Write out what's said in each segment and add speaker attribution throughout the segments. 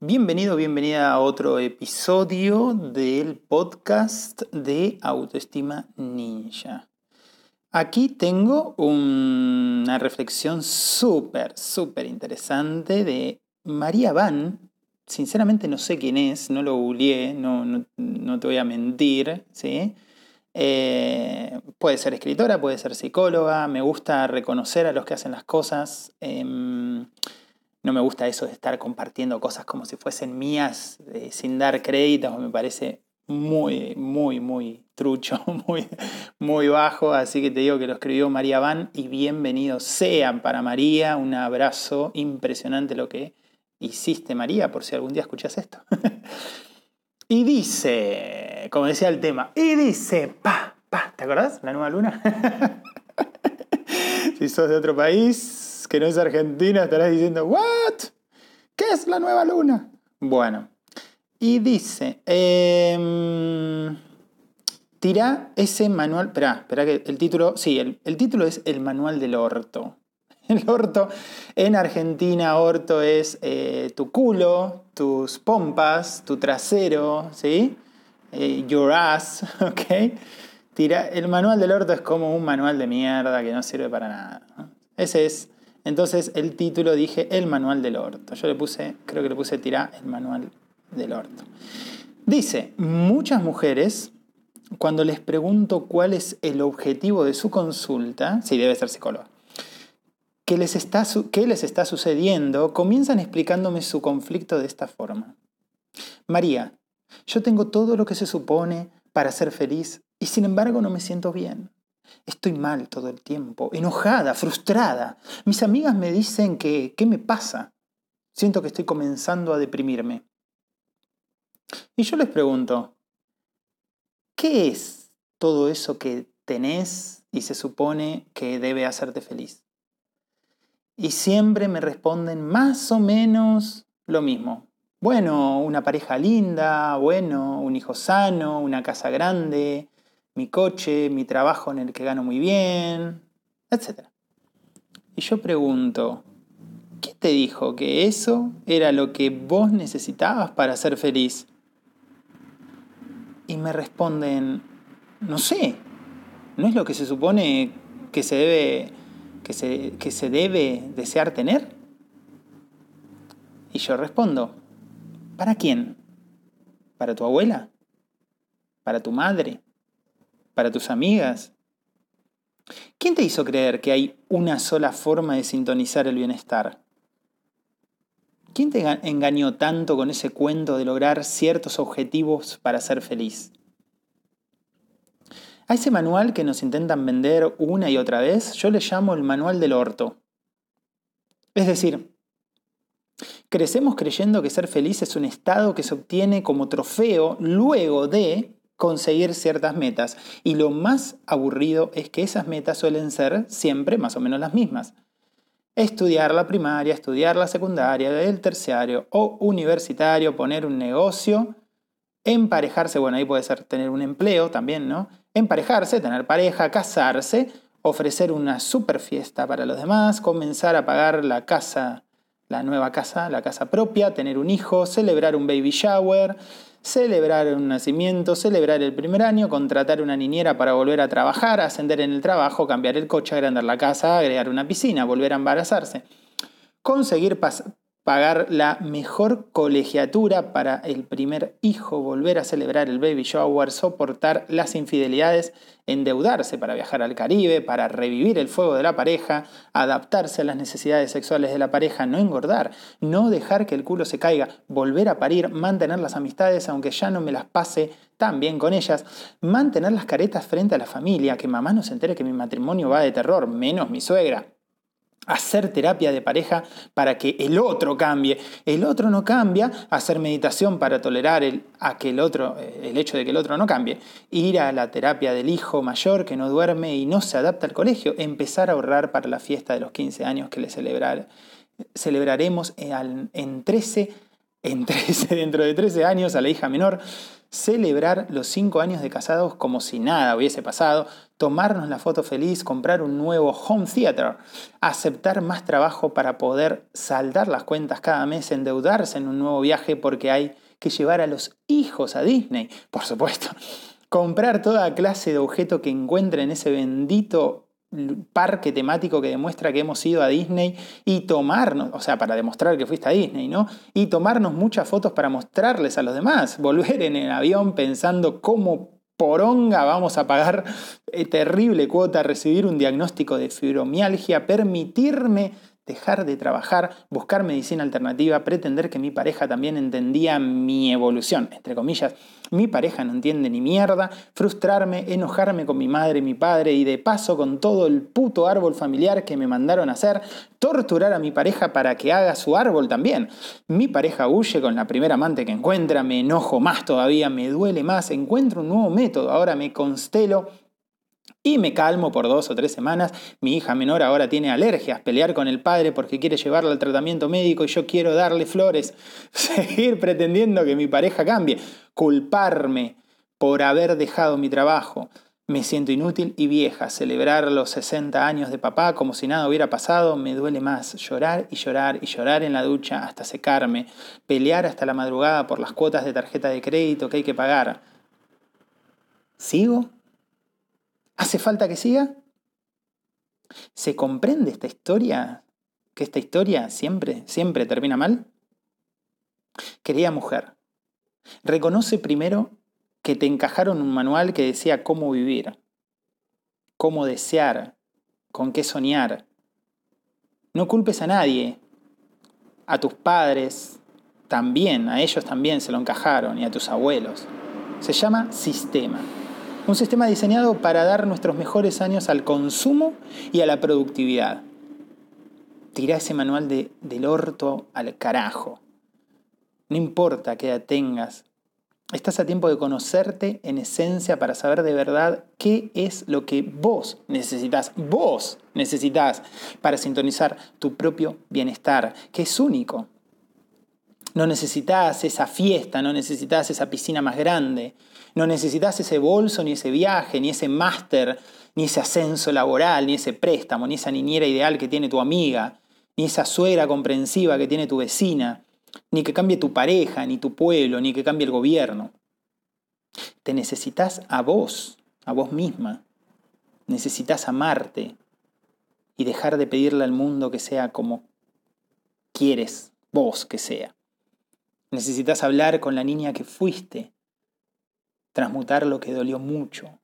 Speaker 1: Bienvenido, bienvenida a otro episodio del podcast de Autoestima Ninja. Aquí tengo una reflexión súper, súper interesante de María Van. Sinceramente no sé quién es, no lo googleé, no, no, te voy a mentir, ¿sí? Eh, puede ser escritora, puede ser psicóloga, me gusta reconocer a los que hacen las cosas. Em, no me gusta eso de estar compartiendo cosas como si fuesen mías eh, sin dar créditos, me parece muy, muy, muy trucho, muy, muy bajo. Así que te digo que lo escribió María Van y bienvenidos sean para María. Un abrazo impresionante lo que hiciste, María, por si algún día escuchas esto. y dice, como decía el tema, y dice, pa, pa, ¿te acordás? La nueva luna. si sos de otro país, que no es Argentina, estarás diciendo, ¿what? ¿Qué es la nueva luna? Bueno, y dice, eh, tira ese manual, espera, espera que el título, sí, el, título es El manual del orto. El orto, en Argentina, orto es eh, tu culo, tus pompas, tu trasero, ¿sí? Eh, your ass, ¿ok? Tira, el manual del orto es como un manual de mierda que no sirve para nada. Ese es entonces el título dije El manual del orto. Yo le puse, creo que le puse tirar el manual del orto. Dice, muchas mujeres, cuando les pregunto cuál es el objetivo de su consulta, sí, debe ser psicóloga, ¿qué les está, qué les está sucediendo? Comienzan explicándome su conflicto de esta forma. María, yo tengo todo lo que se supone para ser feliz y sin embargo no me siento bien. Estoy mal todo el tiempo, enojada, frustrada. Mis amigas me dicen que, ¿qué me pasa? Siento que estoy comenzando a deprimirme. Y yo les pregunto, ¿qué es todo eso que tenés y se supone que debe hacerte feliz? Y siempre me responden más o menos lo mismo. Bueno, una pareja linda, bueno, un hijo sano, una casa grande, mi coche, mi trabajo en el que gano muy bien, etc. Y yo pregunto, ¿qué te dijo que eso era lo que vos necesitabas para ser feliz? Y me responden, no sé, ¿no es lo que se supone que se debe, que se, que se debe desear tener? Y yo respondo, ¿para quién? ¿Para tu abuela? ¿Para tu madre? Para tus amigas? ¿Quién te hizo creer que hay una sola forma de sintonizar el bienestar? ¿Quién te engañó tanto con ese cuento de lograr ciertos objetivos para ser feliz? A ese manual que nos intentan vender una y otra vez, yo le llamo el manual del orto. Es decir, crecemos creyendo que ser feliz es un estado que se obtiene como trofeo luego de conseguir ciertas metas. Y lo más aburrido es que esas metas suelen ser siempre más o menos las mismas. Estudiar la primaria, estudiar la secundaria, el terciario o universitario, poner un negocio, emparejarse, bueno, ahí puede ser tener un empleo también, ¿no? Emparejarse, tener pareja, casarse, ofrecer una super fiesta para los demás, comenzar a pagar la casa, la nueva casa, la casa propia, tener un hijo, celebrar un baby shower, celebrar un nacimiento, celebrar el primer año, contratar una niñera para volver a trabajar, ascender en el trabajo, cambiar el coche, agrandar la casa, agregar una piscina, volver a embarazarse. Conseguir pagar la mejor colegiatura para el primer hijo, volver a celebrar el baby shower, soportar las infidelidades, endeudarse para viajar al Caribe, para revivir el fuego de la pareja, adaptarse a las necesidades sexuales de la pareja, no engordar, no dejar que el culo se caiga, volver a parir, mantener las amistades aunque ya no me las pase tan bien con ellas, mantener las caretas frente a la familia, que mamá no se entere que mi matrimonio va de terror, menos mi suegra hacer terapia de pareja para que el otro cambie. El otro no cambia, hacer meditación para tolerar el, a que el, otro, eh, el hecho de que el otro no cambie. Ir a la terapia del hijo mayor que no duerme y no se adapta al colegio. Empezar a ahorrar para la fiesta de los 15 años que le celebrar, celebraremos en 13 en 13, dentro de 13 años a la hija menor, celebrar los 5 años de casados como si nada hubiese pasado, tomarnos la foto feliz, comprar un nuevo home theater, aceptar más trabajo para poder saldar las cuentas cada mes, endeudarse en un nuevo viaje porque hay que llevar a los hijos a Disney, por supuesto, comprar toda clase de objeto que encuentre en ese bendito parque temático que demuestra que hemos ido a Disney y tomarnos, o sea, para demostrar que fuiste a Disney, ¿no? Y tomarnos muchas fotos para mostrarles a los demás, volver en el avión pensando cómo poronga vamos a pagar eh, terrible cuota, recibir un diagnóstico de fibromialgia, permitirme dejar de trabajar, buscar medicina alternativa, pretender que mi pareja también entendía mi evolución, entre comillas. Mi pareja no entiende ni mierda, frustrarme, enojarme con mi madre mi padre y de paso con todo el puto árbol familiar que me mandaron a hacer, torturar a mi pareja para que haga su árbol también. Mi pareja huye con la primera amante que encuentra, me enojo más todavía, me duele más, encuentro un nuevo método, ahora me constelo y me calmo por dos o tres semanas. Mi hija menor ahora tiene alergias, pelear con el padre porque quiere llevarla al tratamiento médico y yo quiero darle flores, seguir pretendiendo que mi pareja cambie, culparme por haber dejado mi trabajo. Me siento inútil y vieja. Celebrar los 60 años de papá como si nada hubiera pasado me duele más. Llorar y llorar y llorar en la ducha hasta secarme. Pelear hasta la madrugada por las cuotas de tarjeta de crédito que hay que pagar. ¿Sigo? ¿Hace falta que siga? ¿Se comprende esta historia? ¿Que esta historia siempre, siempre termina mal? Querida mujer, reconoce primero que te encajaron un manual que decía cómo vivir, cómo desear, con qué soñar. No culpes a nadie, a tus padres también, a ellos también se lo encajaron y a tus abuelos. Se llama sistema. Un sistema diseñado para dar nuestros mejores años al consumo y a la productividad. Tira ese manual de, del orto al carajo. No importa qué edad tengas, estás a tiempo de conocerte en esencia para saber de verdad qué es lo que vos necesitas, vos necesitas para sintonizar tu propio bienestar, que es único. No necesitas esa fiesta, no necesitas esa piscina más grande, no necesitas ese bolso, ni ese viaje, ni ese máster, ni ese ascenso laboral, ni ese préstamo, ni esa niñera ideal que tiene tu amiga, ni esa suegra comprensiva que tiene tu vecina, ni que cambie tu pareja, ni tu pueblo, ni que cambie el gobierno. Te necesitas a vos, a vos misma. Necesitas amarte y dejar de pedirle al mundo que sea como quieres vos que sea. Necesitas hablar con la niña que fuiste transmutar lo que dolió mucho,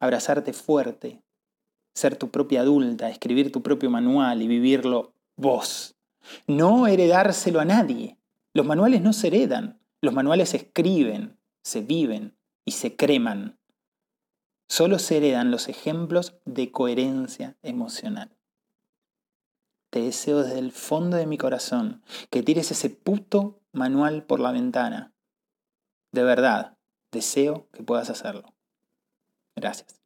Speaker 1: abrazarte fuerte, ser tu propia adulta, escribir tu propio manual y vivirlo vos. No heredárselo a nadie. Los manuales no se heredan, los manuales se escriben, se viven y se creman. Solo se heredan los ejemplos de coherencia emocional. Te deseo desde el fondo de mi corazón que tires ese puto manual por la ventana. De verdad, Deseo que puedas hacerlo. Gracias.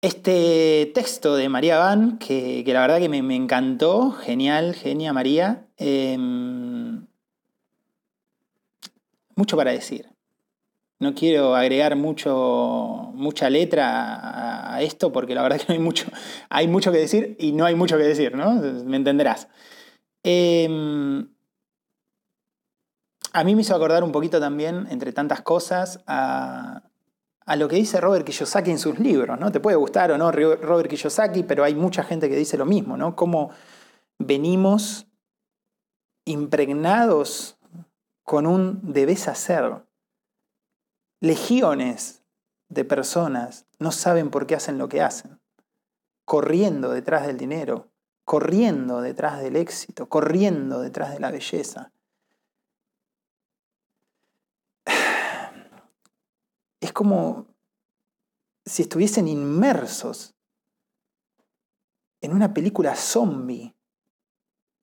Speaker 1: Este texto de María Van, que, la verdad que me, encantó, genial, genia María, em, mucho para decir. No quiero agregar mucho, mucha letra a, esto porque la verdad que no hay mucho, hay mucho que decir y no hay mucho que decir, ¿no? Me entenderás. Em, a mí me hizo acordar un poquito también, entre tantas cosas, a, lo que dice Robert Kiyosaki en sus libros, ¿no? Te puede gustar o no Robert Kiyosaki, pero hay mucha gente que dice lo mismo, ¿no? Cómo venimos impregnados con un debes hacer. Legiones de personas no saben por qué hacen lo que hacen, corriendo detrás del dinero, corriendo detrás del éxito, corriendo detrás de la belleza. es como si estuviesen inmersos en una película zombie,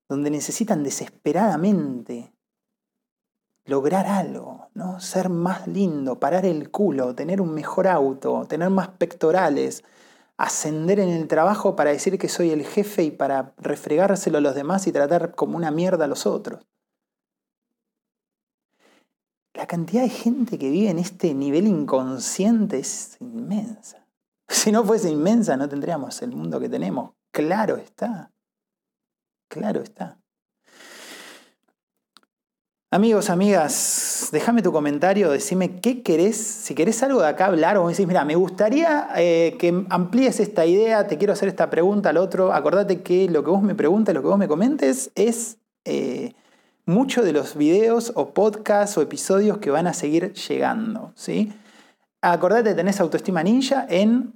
Speaker 1: donde necesitan desesperadamente lograr algo, ¿no? Ser más lindo, parar el culo, tener un mejor auto, tener más pectorales, ascender en el trabajo para decir que soy el jefe y para refregárselo a los demás y tratar como una mierda a los otros. La cantidad de gente que vive en este nivel inconsciente es inmensa. Si no fuese inmensa, no tendríamos el mundo que tenemos. Claro está. Claro está. Amigos, amigas, déjame tu comentario, decime qué querés, si querés algo de acá hablar o me decís, mira, me gustaría eh, que amplíes esta idea, te quiero hacer esta pregunta al otro, acordate que lo que vos me preguntes, lo que vos me comentes es eh, mucho de los videos o podcasts o episodios que van a seguir llegando, ¿sí? Acordate, tenés Autoestima Ninja en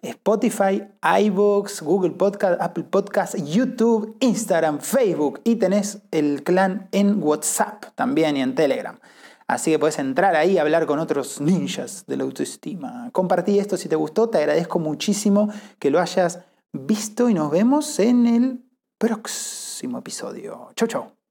Speaker 1: Spotify, iBooks, Google Podcast, Apple Podcast, YouTube, Instagram, Facebook y tenés el clan en WhatsApp también y en Telegram. Así que puedes entrar ahí y hablar con otros ninjas de la autoestima. Compartí esto si te gustó, te agradezco muchísimo que lo hayas visto y nos vemos en el próximo episodio. Chau, chau.